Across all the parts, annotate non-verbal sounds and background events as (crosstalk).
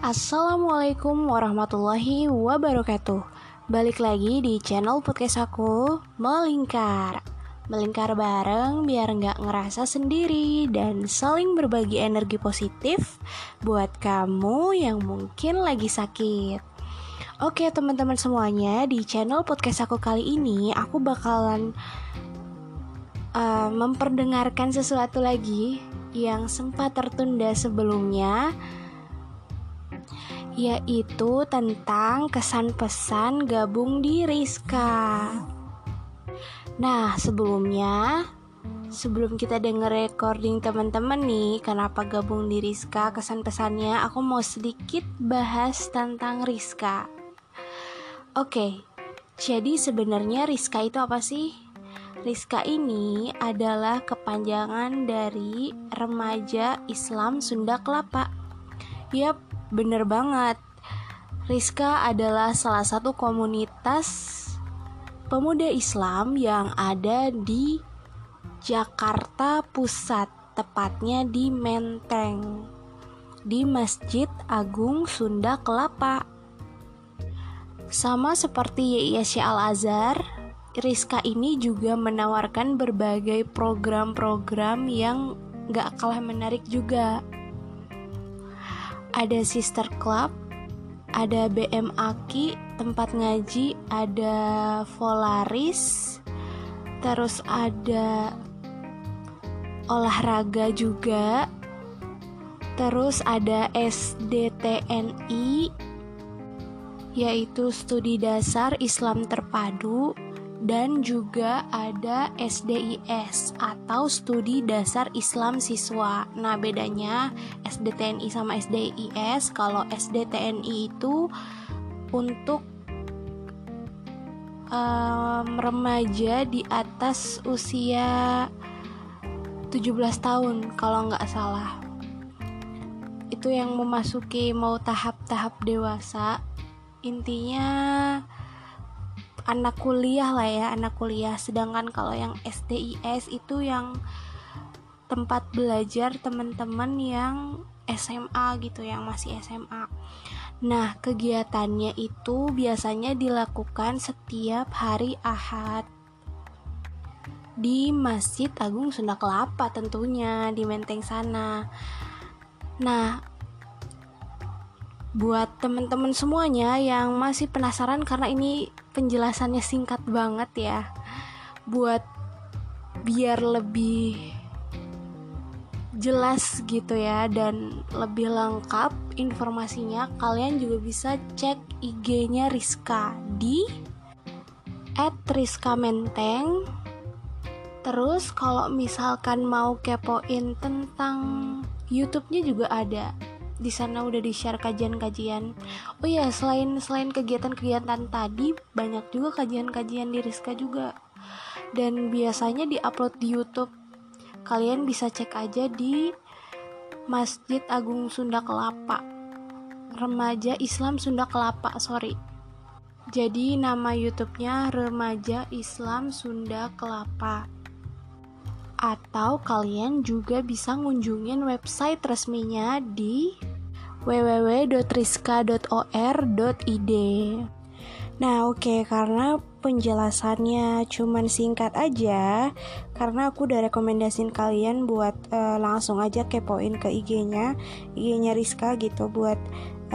Assalamualaikum warahmatullahi wabarakatuh. Balik lagi di channel podcast aku Melingkar. Melingkar bareng biar nggak ngerasa sendiri Dan saling berbagi energi positif Buat kamu yang mungkin lagi sakit. Oke teman-teman semuanya Di channel podcast aku kali ini Aku bakalan uh, Memperdengarkan sesuatu lagi Yang sempat tertunda sebelumnya yaitu tentang kesan pesan gabung di Rizka. Nah, sebelumnya sebelum kita denger recording teman-teman nih, kenapa gabung di Rizka kesan pesannya, aku mau sedikit bahas tentang Rizka. Oke, jadi sebenarnya Rizka itu apa sih? Rizka ini adalah kepanjangan dari remaja Islam Sunda Kelapa. Yap, Bener banget. Rizka adalah salah satu komunitas pemuda Islam yang ada di Jakarta Pusat, tepatnya di Menteng, di Masjid Agung Sunda Kelapa. Sama seperti YISY Al-Azhar, Rizka ini juga menawarkan berbagai program-program yang gak kalah menarik juga ada sister club, ada BM Aki, tempat ngaji, ada Volaris, terus ada olahraga juga, terus ada SDTNI, yaitu studi dasar Islam terpadu, dan juga ada SDIS atau Studi Dasar Islam Siswa. Nah, bedanya SDTNI sama SDIS, kalau SDTNI itu untuk um, remaja di atas usia 17 tahun kalau nggak salah. Itu yang memasuki mau tahap-tahap dewasa. Intinya anak kuliah lah ya anak kuliah. Sedangkan kalau yang SDIS itu yang tempat belajar teman-teman yang SMA gitu yang masih SMA nah kegiatannya itu biasanya dilakukan setiap hari Ahad di Masjid Agung Sunda Kelapa tentunya di Menteng sana. Nah buat teman-teman semuanya yang masih penasaran karena ini penjelasannya singkat banget ya. Buat biar lebih jelas gitu ya dan lebih lengkap informasinya kalian juga bisa cek IG-nya Rizka di @rizka_menteng. Terus kalau misalkan mau kepoin tentang YouTube-nya juga ada di sana udah di share kajian-kajian. Oh ya selain selain kegiatan-kegiatan tadi banyak juga kajian-kajian di Rizka juga. Dan biasanya diupload di YouTube. Kalian bisa cek aja di Masjid Agung Sunda Kelapa. Remaja Islam Sunda Kelapa sorry. Jadi nama YouTube-nya Remaja Islam Sunda Kelapa. Atau kalian juga bisa ngunjungin website resminya di www.riska.or.id Nah oke okay, karena penjelasannya cuman singkat aja Karena aku udah rekomendasiin kalian buat uh, langsung aja kepoin ke IG-nya IG-nya Rizka gitu buat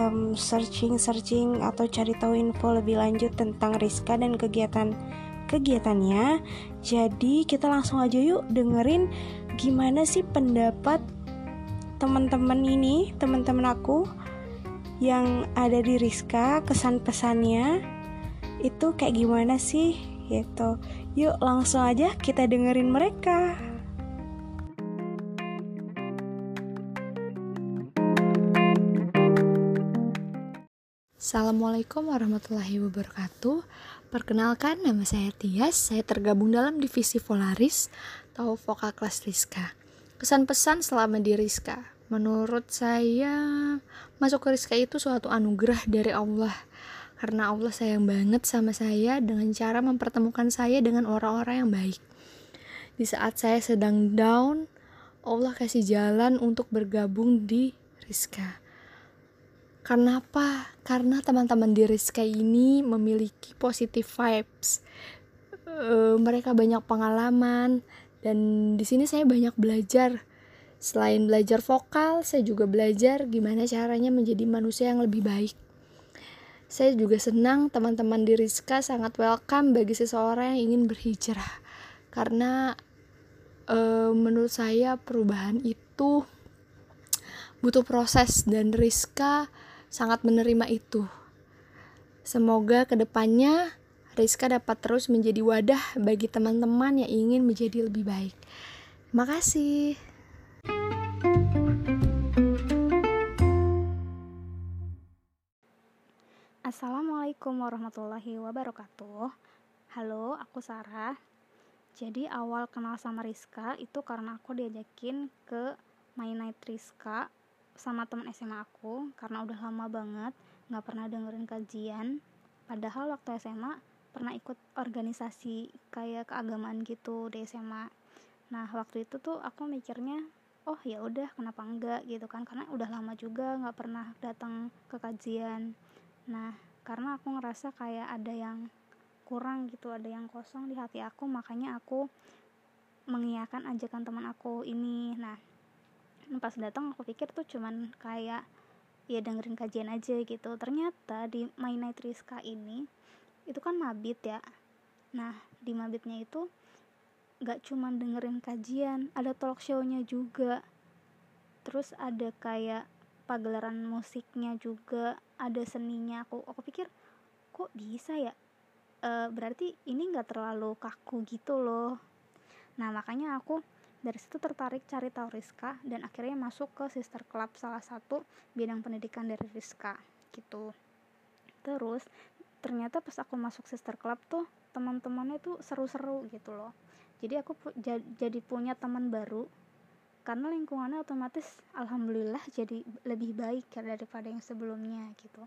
um, searching-searching atau cari tahu info lebih lanjut tentang Rizka dan kegiatan kegiatannya. Jadi kita langsung aja yuk dengerin gimana sih pendapat teman-teman ini, teman-teman aku yang ada di Rizka, kesan pesannya itu kayak gimana sih? Gitu. Yuk langsung aja kita dengerin mereka. Assalamualaikum warahmatullahi wabarakatuh Perkenalkan nama saya Tias Saya tergabung dalam divisi Polaris atau Vokal Kelas Rizka Kesan pesan selama di Rizka. Menurut saya, masuk ke Rizka itu suatu anugerah dari Allah. Karena Allah sayang banget sama saya dengan cara mempertemukan saya dengan orang-orang yang baik. Di saat saya sedang down, Allah kasih jalan untuk bergabung di Rizka. Karena apa? Karena teman-teman di Rizka ini memiliki positive vibes. E, mereka banyak pengalaman dan di sini saya banyak belajar. Selain belajar vokal, saya juga belajar gimana caranya menjadi manusia yang lebih baik. Saya juga senang teman-teman di Rizka sangat welcome bagi seseorang yang ingin berhijrah. Karena e, menurut saya perubahan itu butuh proses dan Rizka sangat menerima itu. Semoga ke depannya Rizka dapat terus menjadi wadah bagi teman-teman yang ingin menjadi lebih baik. Terima kasih. Assalamualaikum warahmatullahi wabarakatuh. Halo, aku Sarah. Jadi awal kenal sama Rizka itu karena aku diajakin ke My Night Rizka sama teman SMA aku karena udah lama banget nggak pernah dengerin kajian padahal waktu SMA pernah ikut organisasi kayak keagamaan gitu di SMA nah waktu itu tuh aku mikirnya oh ya udah kenapa enggak? gitu kan karena udah lama juga nggak pernah datang ke kajian. Nah karena aku ngerasa kayak ada yang kurang gitu ada yang kosong di hati aku makanya aku mengiyakan ajakan teman aku ini. Nah pas datang aku pikir tuh cuman kayak ya dengerin kajian aja gitu. Ternyata di My Night Rizka ini itu kan mabit ya. Nah di mabitnya itu gak cuman dengerin kajian ada talk show-nya juga. Terus ada kayak pagelaran musiknya juga ada seninya. Aku aku pikir kok bisa ya? E, berarti ini gak terlalu kaku gitu loh. Nah makanya aku dari situ tertarik cari tahu Rizka dan akhirnya masuk ke sister club salah satu bidang pendidikan dari Rizka gitu. Terus ternyata pas aku masuk sister club tuh teman-temannya tuh seru-seru gitu loh. Jadi aku pu jadi punya teman baru. Karena lingkungannya otomatis alhamdulillah jadi lebih baik ya daripada yang sebelumnya gitu.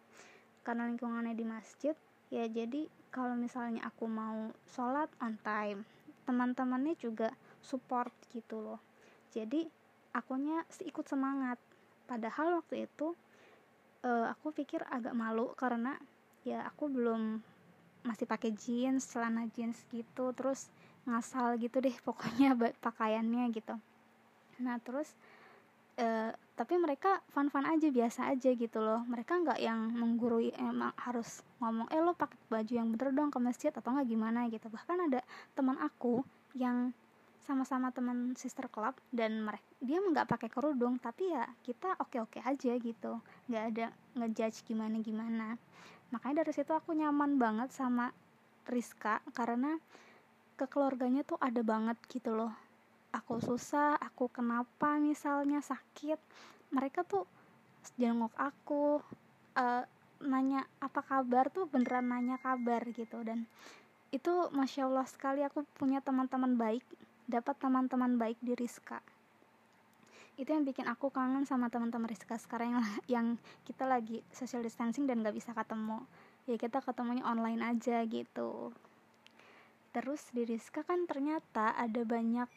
Karena lingkungannya di masjid ya jadi kalau misalnya aku mau sholat on time teman-temannya juga support gitu loh. Jadi akunya ikut semangat. Padahal waktu itu uh, aku pikir agak malu karena ya aku belum masih pakai jeans celana jeans gitu terus ngasal gitu deh (laughs) pokoknya pakaiannya gitu. Nah terus uh, tapi mereka fun-fun aja biasa aja gitu loh. Mereka nggak yang menggurui emang harus ngomong eh lo pakai baju yang bener dong ke masjid atau nggak gimana? gitu. Bahkan ada teman aku yang sama-sama teman sister club dan mereka dia nggak pakai kerudung tapi ya kita oke-oke aja gitu. Nggak ada ngejudge gimana gimana makanya dari situ aku nyaman banget sama Rizka karena kekeluarganya tuh ada banget gitu loh. Aku susah aku kenapa misalnya sakit. Mereka tuh jenguk aku uh, nanya apa kabar? tuh beneran nanya kabar gitu. Dan itu masya Allah sekali aku punya teman-teman baik dapat teman-teman baik di Rizka itu yang bikin aku kangen sama teman-teman Rizka sekarang yang, (laughs) yang kita lagi social distancing dan gak bisa ketemu. Ya kita ketemunya online aja gitu. Terus di Rizka kan ternyata ada banyak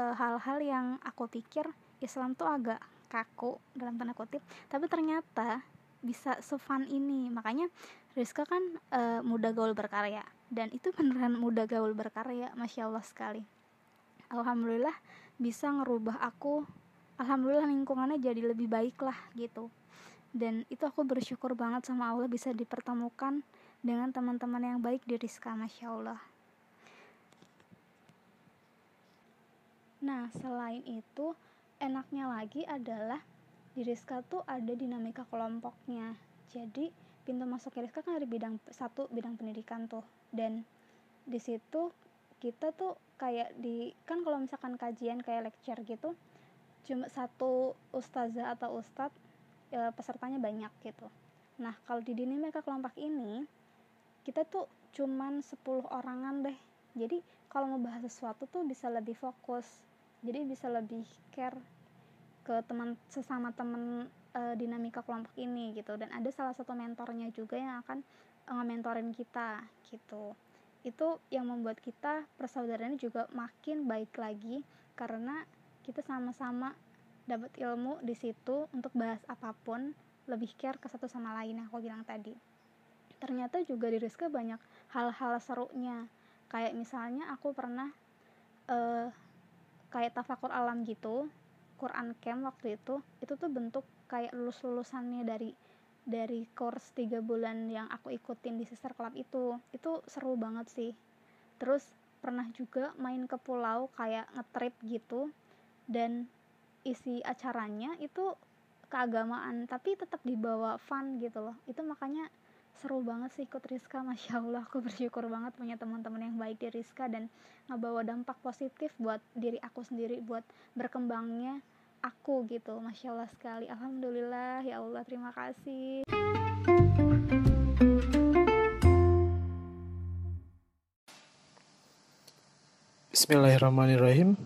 eh, hal-hal uh, yang aku pikir Islam tuh agak kaku dalam tanda kutip tapi ternyata bisa sefun ini. Makanya Rizka kan uh, muda gaul berkarya dan itu beneran (laughs) muda gaul berkarya masya Allah sekali. Alhamdulillah bisa ngerubah aku alhamdulillah lingkungannya jadi lebih baik lah gitu. Dan itu aku bersyukur banget sama Allah bisa dipertemukan dengan teman-teman yang baik di Rizka Masya Allah. Nah selain itu enaknya lagi adalah di Rizka tuh ada dinamika kelompoknya. Jadi pintu masuk ke Rizka kan dari bidang satu bidang pendidikan tuh. Dan di situ kita tuh kayak di kan kalau misalkan kajian kayak lecture gitu cuma satu ustazah atau ustad e, pesertanya banyak gitu. Nah kalau di dinamika kelompok ini kita tuh cuman 10 orangan deh. Jadi kalau mau bahas sesuatu tuh bisa lebih fokus. Jadi bisa lebih care ke teman sesama teman e, dinamika kelompok ini gitu. Dan ada salah satu mentornya juga yang akan e, nge-mentorin kita gitu. Itu yang membuat kita persaudaraannya juga makin baik lagi karena kita sama-sama dapat ilmu di situ untuk bahas apa pun lebih care ke satu sama lain yang aku bilang tadi. Ternyata juga di Rizka banyak hal-hal serunya. Kayak misalnya aku pernah uh, kayak tafakur alam gitu Quran Camp waktu itu itu tuh bentuk kayak lulus lulusannya dari dari course tiga bulan yang aku ikutin di sister club itu. Itu seru banget sih. Terus pernah juga main ke pulau kayak ngetrip gitu dan isi acaranya itu keagamaan tapi tetap dibawa fun gitu loh. Itu makanya seru banget sih ikut Rizka Masya Allah. Aku bersyukur banget punya teman-teman yang baik di Rizka dan ngebawa dampak positif buat diri aku sendiri buat berkembangnya aku gitu. Masya Allah sekali. Alhamdulillah. Ya Allah terima kasih. Bismillahirrahmanirrahim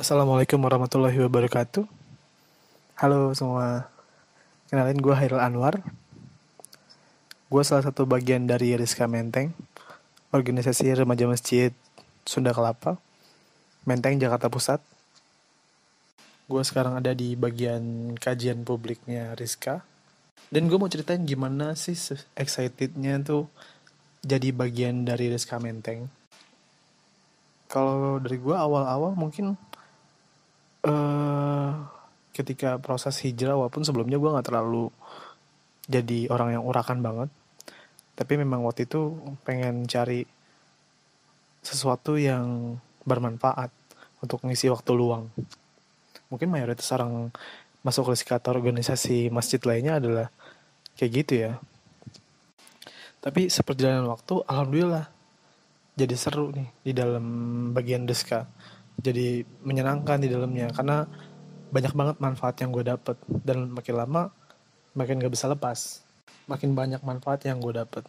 Assalamualaikum warahmatullahi wabarakatuh. Halo semua. Kenalin gue Hairul Anwar. Gue salah satu bagian dari Rizka Menteng Organisasi Remaja Masjid Sunda Kelapa Menteng, Jakarta Pusat. Gue sekarang ada di bagian kajian publiknya Rizka. Dan gue mau ceritain gimana sih excitednya tuh jadi bagian dari Rizka Menteng. Kalau dari gue awal-awal mungkin uh, ketika proses hijrah walaupun sebelumnya gue nggak terlalu jadi orang yang urakan banget tapi memang waktu itu pengen cari sesuatu yang bermanfaat untuk ngisi waktu luang mungkin mayoritas orang masuk ke atau organisasi masjid lainnya adalah kayak gitu ya. Tapi seperjalanan waktu, alhamdulillah jadi seru nih di dalam bagian deska. Jadi menyenangkan di dalamnya. Karena banyak banget manfaat yang gue dapet. Dan makin lama makin gak bisa lepas. Makin banyak manfaat yang gue dapet.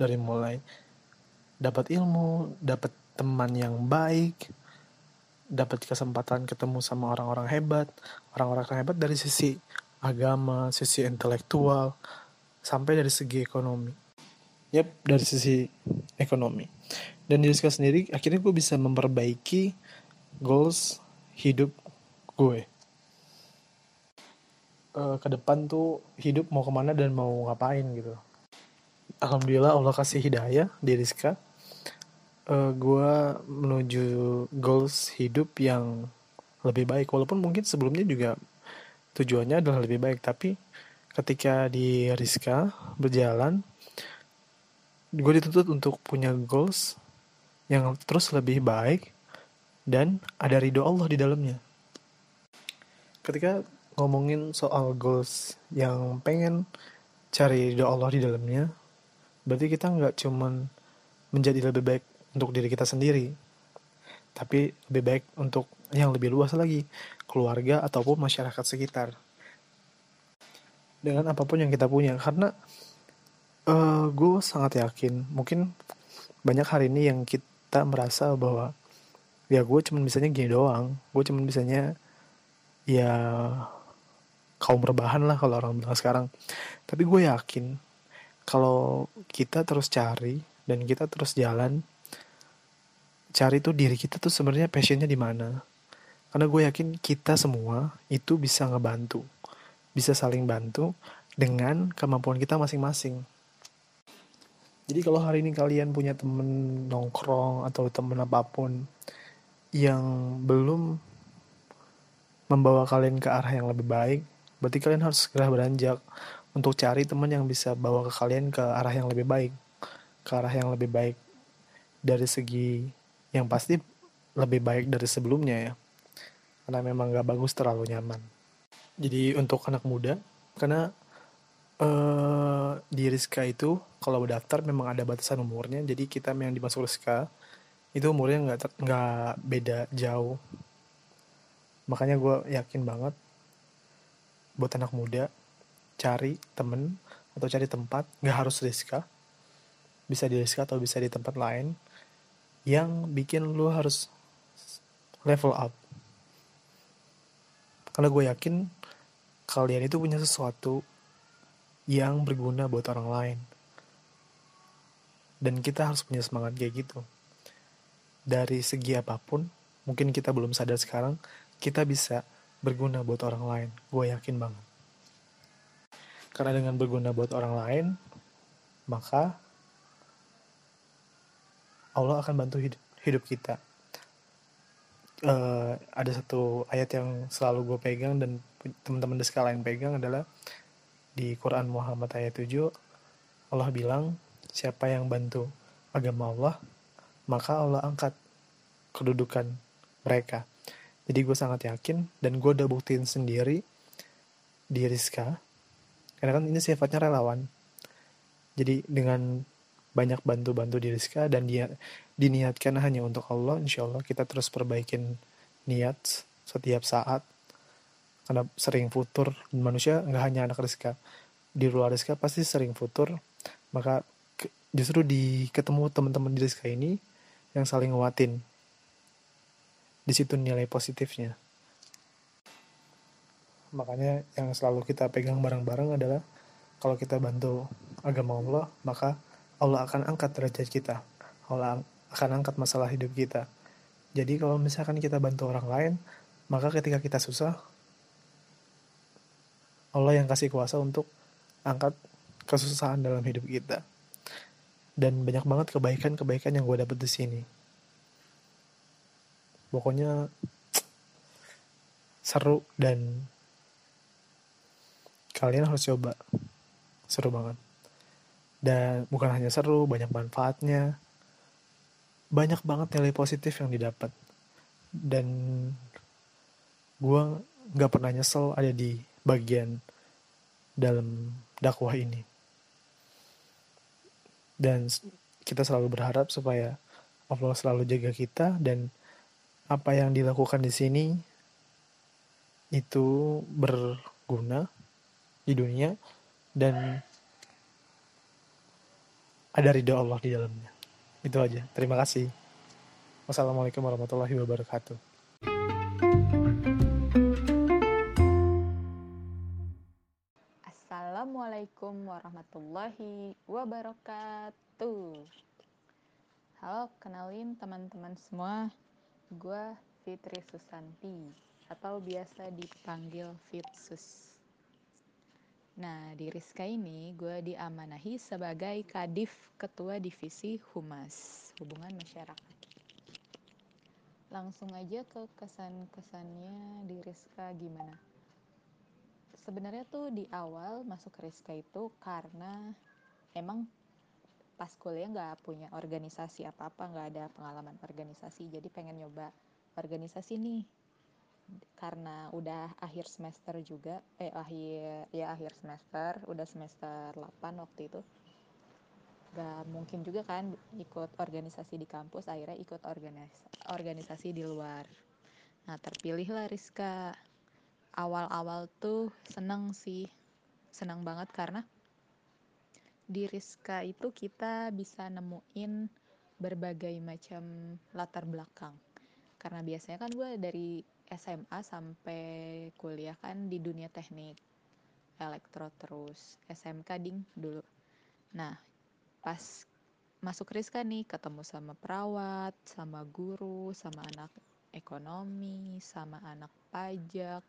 Dari mulai dapat ilmu, dapat teman yang baik, dapat kesempatan ketemu sama orang-orang hebat. Orang-orang hebat dari sisi agama sisi intelektual sampai dari segi ekonomi. Yep dari sisi ekonomi. Dan diri sendiri akhirnya gue bisa memperbaiki goals hidup gue? Uh, ke depan tuh hidup mau ke mana dan mau ngapain gitu. Alhamdulillah Allah kasih hidayah di Rizka. Uh, eh, gue menuju goals hidup yang lebih baik. Walaupun mungkin sebelumnya juga tujuannya adalah lebih baik tapi ketika di Rizka berjalan gue dituntut untuk punya goals yang terus lebih baik dan ada ridho Allah di dalamnya. Ketika ngomongin soal goals yang pengen cari ridho Allah di dalamnya berarti kita nggak cuman menjadi lebih baik untuk diri kita sendiri tapi lebih baik untuk yang lebih luas lagi keluarga ataupun masyarakat sekitar. Dengan apa pun yang kita punya karena uh, gue sangat yakin mungkin banyak hari ini yang kita merasa bahwa ya gue cuma bisanya gini doang. Gue cuma bisanya ya kaum rebahan lah kalau orang bilang sekarang. Tapi gue yakin kalau kita terus cari dan kita terus jalan cari tuh diri kita tuh sebenarnya passionnya di mana. Karena gue yakin kita semua itu bisa ngebantu bisa saling bantu dengan kemampuan kita masing-masing. Jadi kalau hari ini kalian punya temen nongkrong atau temen apa pun yang belum membawa kalian ke arah yang lebih baik berarti kalian harus segera beranjak untuk cari teman yang bisa bawa ke kalian ke arah yang lebih baik ke arah yang lebih baik dari segi yang pasti lebih baik dari sebelumnya ya. Karena memang gak bagus terlalu nyaman. Jadi untuk anak muda karena uh, di Rizka itu kalau berdaftar memang ada batasan umurnya jadi kita yang dimasuk Rizka itu umurnya nggak nggak beda jauh. Makanya gue yakin banget buat anak muda cari temen atau cari tempat nggak harus Rizka. Bisa di Rizka atau bisa di tempat lain yang bikin lu harus level up. Karena gue yakin kalian itu punya sesuatu yang berguna buat orang lain. Dan kita harus punya semangat kayak gitu dari segi apa pun mungkin kita belum sadar sekarang kita bisa berguna buat orang lain. Gue yakin banget. Karena dengan berguna buat orang lain maka Allah akan bantu hidup, hidup kita. Uh, ada satu ayat yang selalu gue pegang dan teman-teman di skala yang pegang adalah di Quran Muhammad ayat 7 Allah bilang siapa yang bantu agama Allah maka Allah angkat kedudukan mereka. Jadi gue sangat yakin dan gue udah buktiin sendiri di Rizka. Karena kan ini sifatnya relawan. Jadi dengan banyak bantu-bantu di Rizka dan dia diniatkan hanya untuk Allah insya Allah kita terus perbaikin niat setiap saat. Karena sering futur manusia nggak hanya anak Rizka. Di luar Rizka pasti sering futur. Maka justru di ketemu teman-teman di Rizka ini yang saling nguatin. Di situ nilai positifnya. Makanya yang selalu kita pegang bareng-bareng adalah kalau kita bantu agama Allah maka Allah akan angkat derajat kita. Allah akan angkat masalah hidup kita. Jadi kalau misalkan kita bantu orang lain maka ketika kita susah Allah yang kasih kuasa untuk angkat kesusahan dalam hidup kita dan banyak banget kebaikan-kebaikan yang gue dapet di sini. Pokoknya seru dan kalian harus coba. Seru banget. Dan bukan hanya seru banyak manfaatnya. Banyak banget nilai positif yang didapat. Dan gue nggak pernah nyesel ada di bagian dalam dakwah ini dan kita selalu berharap supaya Allah selalu jaga kita dan apa yang dilakukan di sini itu berguna di dunia dan ada ridho Allah di dalamnya. Itu aja. Terima kasih. Wassalamualaikum warahmatullahi wabarakatuh. Assalamualaikum warahmatullahi wabarakatuh. Halo, kenalin teman-teman semua. Gue Fitri Susanti atau biasa dipanggil Fitsus. Nah, di Rizka ini gue diamanahi sebagai Kadif Ketua Divisi Humas, Hubungan Masyarakat. Langsung aja ke kesan-kesannya di Rizka gimana. Sebenarnya tuh di awal masuk Rizka itu karena emang pas kuliah nggak punya organisasi apa-apa, nggak ada pengalaman organisasi, jadi pengen nyoba organisasi nih. Karena udah akhir semester juga eh akhir ya akhir semester udah semester 8 waktu itu. Gak mungkin juga kan ikut organisasi di kampus akhirnya ikut organis organisasi di luar. Nah terpilihlah Rizka awal-awal tuh seneng sih. Seneng banget karena di Rizka itu kita bisa nemuin berbagai macam latar belakang. Karena biasanya kan gue dari SMA sampai kuliah kan di dunia teknik elektro terus SMK ding dulu. Nah pas masuk Rizka nih ketemu sama perawat sama guru sama anak ekonomi sama anak pajak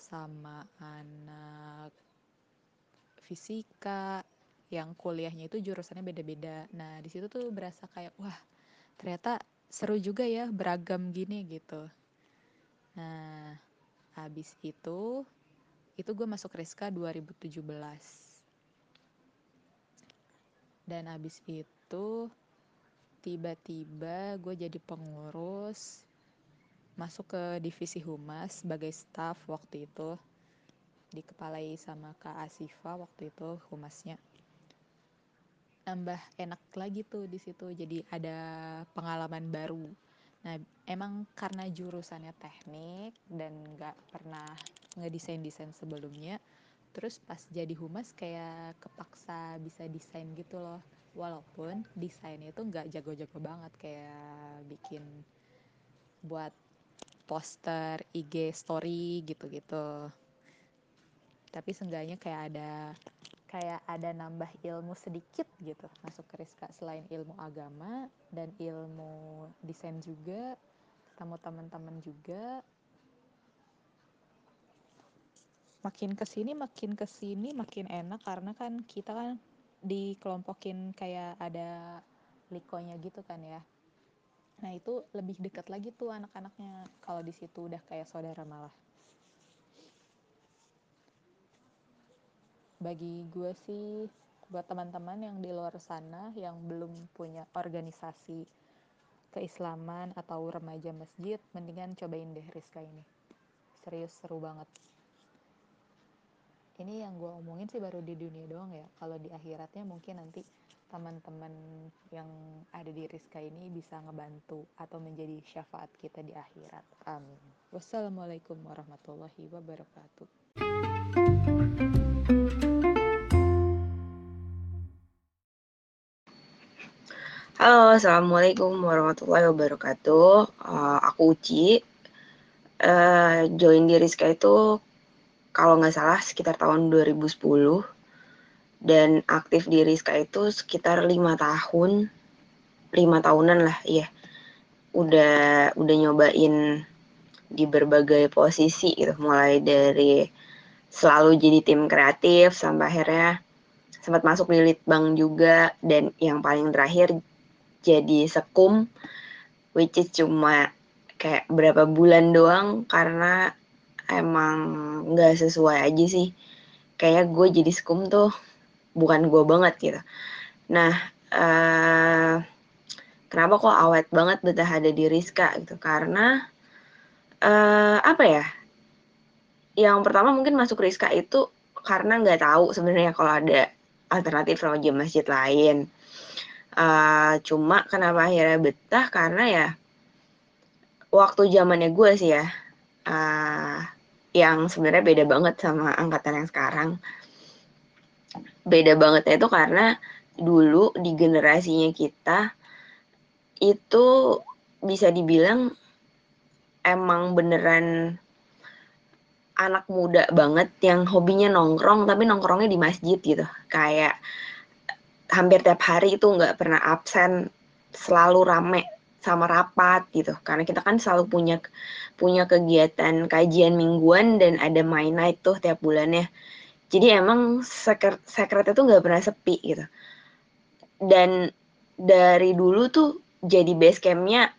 sama anak fisika yang kuliahnya itu jurusannya beda-beda nah di situ tuh berasa kayak wah ternyata seru juga ya beragam gini gitu Nah, habis itu, itu gue masuk Rizka 2017. Dan habis itu, tiba-tiba gue jadi pengurus, masuk ke divisi humas sebagai staff waktu itu. Dikepalai sama Kak Asifa waktu itu humasnya nambah enak lagi tuh di situ jadi ada pengalaman baru Nah, emang karena jurusannya teknik dan nggak pernah ngedesain-desain sebelumnya, terus pas jadi humas kayak kepaksa bisa desain gitu loh. Walaupun desainnya itu nggak jago-jago banget kayak bikin buat poster, IG story gitu-gitu. Tapi seenggaknya kayak ada kayak ada nambah ilmu sedikit gitu. Masuk ke Rizka selain ilmu agama dan ilmu desain juga ketemu teman-teman juga. Makin ke sini makin ke sini makin enak karena kan kita kan dikelompokin kayak ada likonya gitu kan ya nah itu lebih dekat lagi tuh anak-anaknya. Kalau di situ udah kayak saudara malah. Bagi gue sih buat teman-teman yang di luar sana yang belum punya organisasi keislaman atau remaja masjid mendingan cobain deh Rizka ini. Serius seru banget. Ini yang gue omongin sih baru di dunia doang ya. Kalau di akhiratnya mungkin nanti teman-teman yang ada di Rizka ini bisa ngebantu atau menjadi syafaat kita di akhirat amin wassalamualaikum warahmatullahi wabarakatuh Halo, Assalamualaikum warahmatullahi wabarakatuh. Uh, aku Uci. Uh, join di Rizka itu kalau nggak salah sekitar tahun 2010. Dan aktif di Rizka itu sekitar lima tahun. lima tahunan lah, iya. Udah udah nyobain di berbagai posisi gitu. Mulai dari selalu jadi tim kreatif sampai akhirnya sempat masuk di Litbang juga dan yang paling terakhir jadi sekum which is cuma kayak berapa bulan doang karena emang nggak sesuai aja sih kayak gue jadi sekum tuh bukan gue banget gitu. Nah uh, kenapa kok awet banget betah ada di Rizka gitu? Karena uh, apa ya? Yang pertama mungkin masuk Rizka itu karena nggak tahu sebenarnya kalau ada alternatif remaja masjid lain. Uh, cuma kenapa akhirnya betah? Karena ya waktu zamannya gue sih ya uh, yang sebenarnya beda banget sama angkatan yang sekarang beda bangetnya itu karena dulu di generasinya kita itu bisa dibilang emang beneran anak muda banget yang hobinya nongkrong tapi nongkrongnya di masjid gitu. Kayak hampir tiap hari itu nggak pernah absen selalu rame sama rapat gitu. Karena kita kan selalu punya punya kegiatan kajian mingguan dan ada main night tuh tiap bulannya jadi emang sekret sekret itu nggak pernah sepi gitu. Dan dari dulu tuh jadi base campnya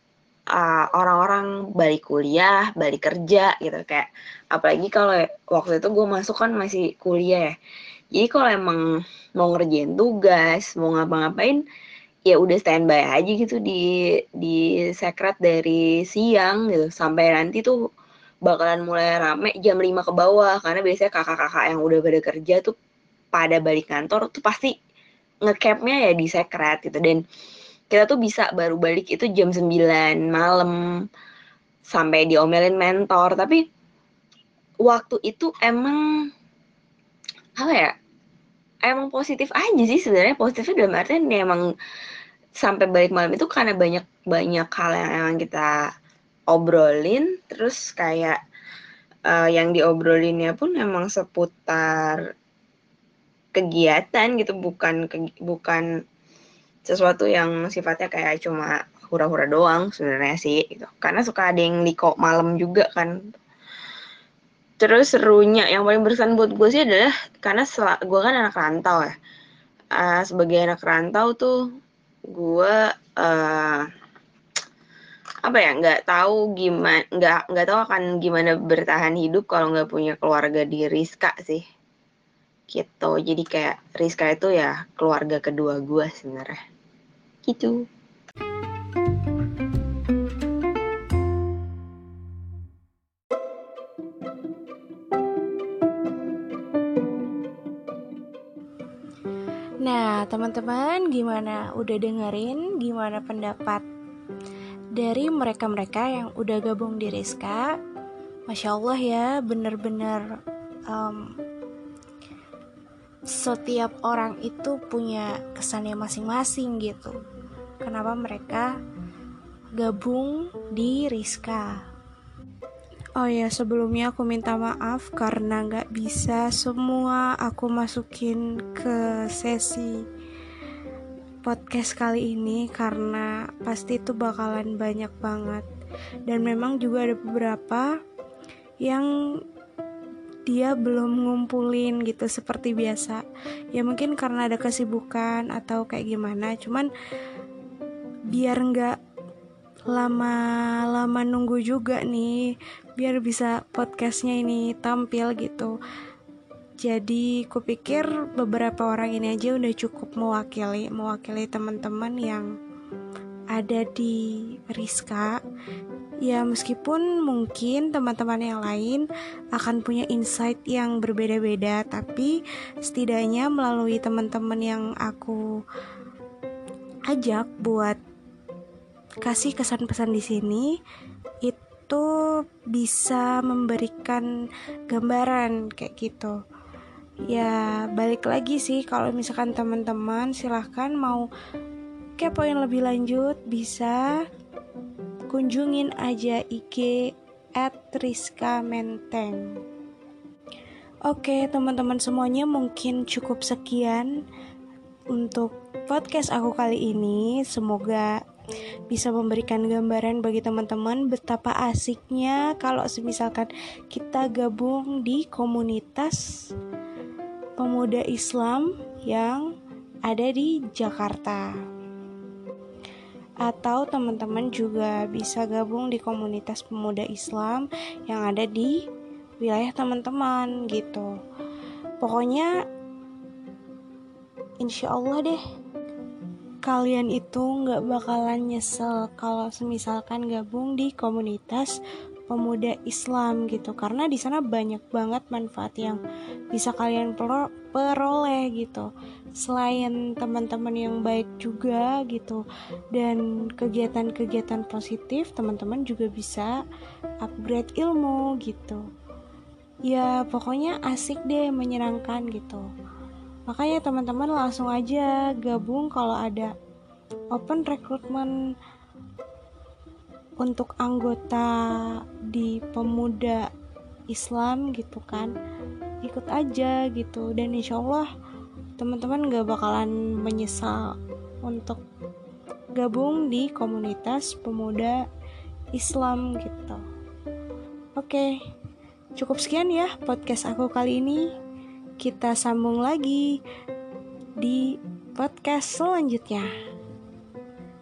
uh, orang-orang balik kuliah balik kerja gitu. Kayak apalagi kalau waktu itu gue masuk kan masih kuliah ya. Jadi kalau emang mau ngerjain tugas, mau ngapa-ngapain, ya udah standby aja gitu di di sekret dari siang gitu. Sampai nanti tuh bakalan mulai rame jam 5 ke bawah. Karena biasanya kakak-kakak yang udah pada kerja tuh pada balik kantor tuh pasti ngecapnya ya di sekret gitu. Dan kita tuh bisa baru balik itu jam 9 malam sampai diomelin mentor. Tapi waktu itu emang apa ya emang positif aja sih sebenarnya. Positifnya dalam artian emang sampai balik malam itu karena banyak banyak hal yang emang kita obrolin terus kayak uh, yang diobrolinnya pun emang seputar kegiatan gitu bukan ke, bukan sesuatu yang sifatnya kayak cuma hura-hura doang sebenarnya sih gitu. Karena suka ada yang liko malam juga kan. Terus serunya yang paling berkesan buat gue sih adalah karena gue kan anak rantau ya. Uh, sebagai anak rantau tuh gue uh, apa ya nggak tahu gimana nggak nggak tahu akan gimana bertahan hidup kalau nggak punya keluarga di Rizka sih. Gitu. Jadi kayak Rizka itu ya keluarga kedua gue sebenarnya. Gitu. Nah, teman-teman, gimana? Udah dengerin gimana pendapat dari mereka-mereka yang udah gabung di Rizka? Masya Allah ya, bener-bener um, setiap orang itu punya kesannya masing-masing gitu. Kenapa mereka gabung di Rizka? Oh ya sebelumnya aku minta maaf karena nggak bisa semua aku masukin ke sesi podcast kali ini karena pasti itu bakalan banyak banget. Dan memang juga ada beberapa yang dia belum ngumpulin gitu seperti biasa. Ya mungkin karena ada kesibukan atau kayak gimana cuman biar nggak lama-lama nunggu juga nih biar bisa podcastnya ini tampil gitu jadi kupikir beberapa orang ini aja udah cukup mewakili mewakili teman-teman yang ada di Rizka. Ya meskipun mungkin teman-teman yang lain akan punya insight yang berbeda-beda tapi setidaknya melalui teman-teman yang aku ajak buat kasih kesan pesan di sini itu bisa memberikan gambaran kayak gitu ya balik lagi sih kalau misalkan teman-teman silahkan mau kepoin lebih lanjut bisa kunjungin aja IG at Rizka Menteng. Oke teman-teman semuanya mungkin cukup sekian untuk podcast aku kali ini. Semoga bisa memberikan gambaran bagi teman-teman betapa asiknya kalau misalkan kita gabung di komunitas pemuda Islam yang ada di Jakarta atau teman-teman juga bisa gabung di komunitas pemuda Islam yang ada di wilayah teman-teman gitu. Pokoknya insya Allah deh kalian itu nggak bakalan nyesel kalau semisalkan gabung di komunitas pemuda Islam gitu. Karena di sana banyak banget manfaat yang bisa kalian peroleh gitu. Selain teman-teman yang baik juga gitu. Dan kegiatan-kegiatan positif teman-teman juga bisa upgrade ilmu gitu. Ya pokoknya asik deh menyenangkan gitu. Makanya teman-teman langsung aja gabung kalau ada open recruitment untuk anggota di pemuda Islam gitu kan ikut aja gitu dan insya Allah teman-teman gak bakalan menyesal untuk gabung di komunitas pemuda Islam gitu. Oke, cukup sekian ya podcast aku kali ini. Kita sambung lagi di podcast selanjutnya.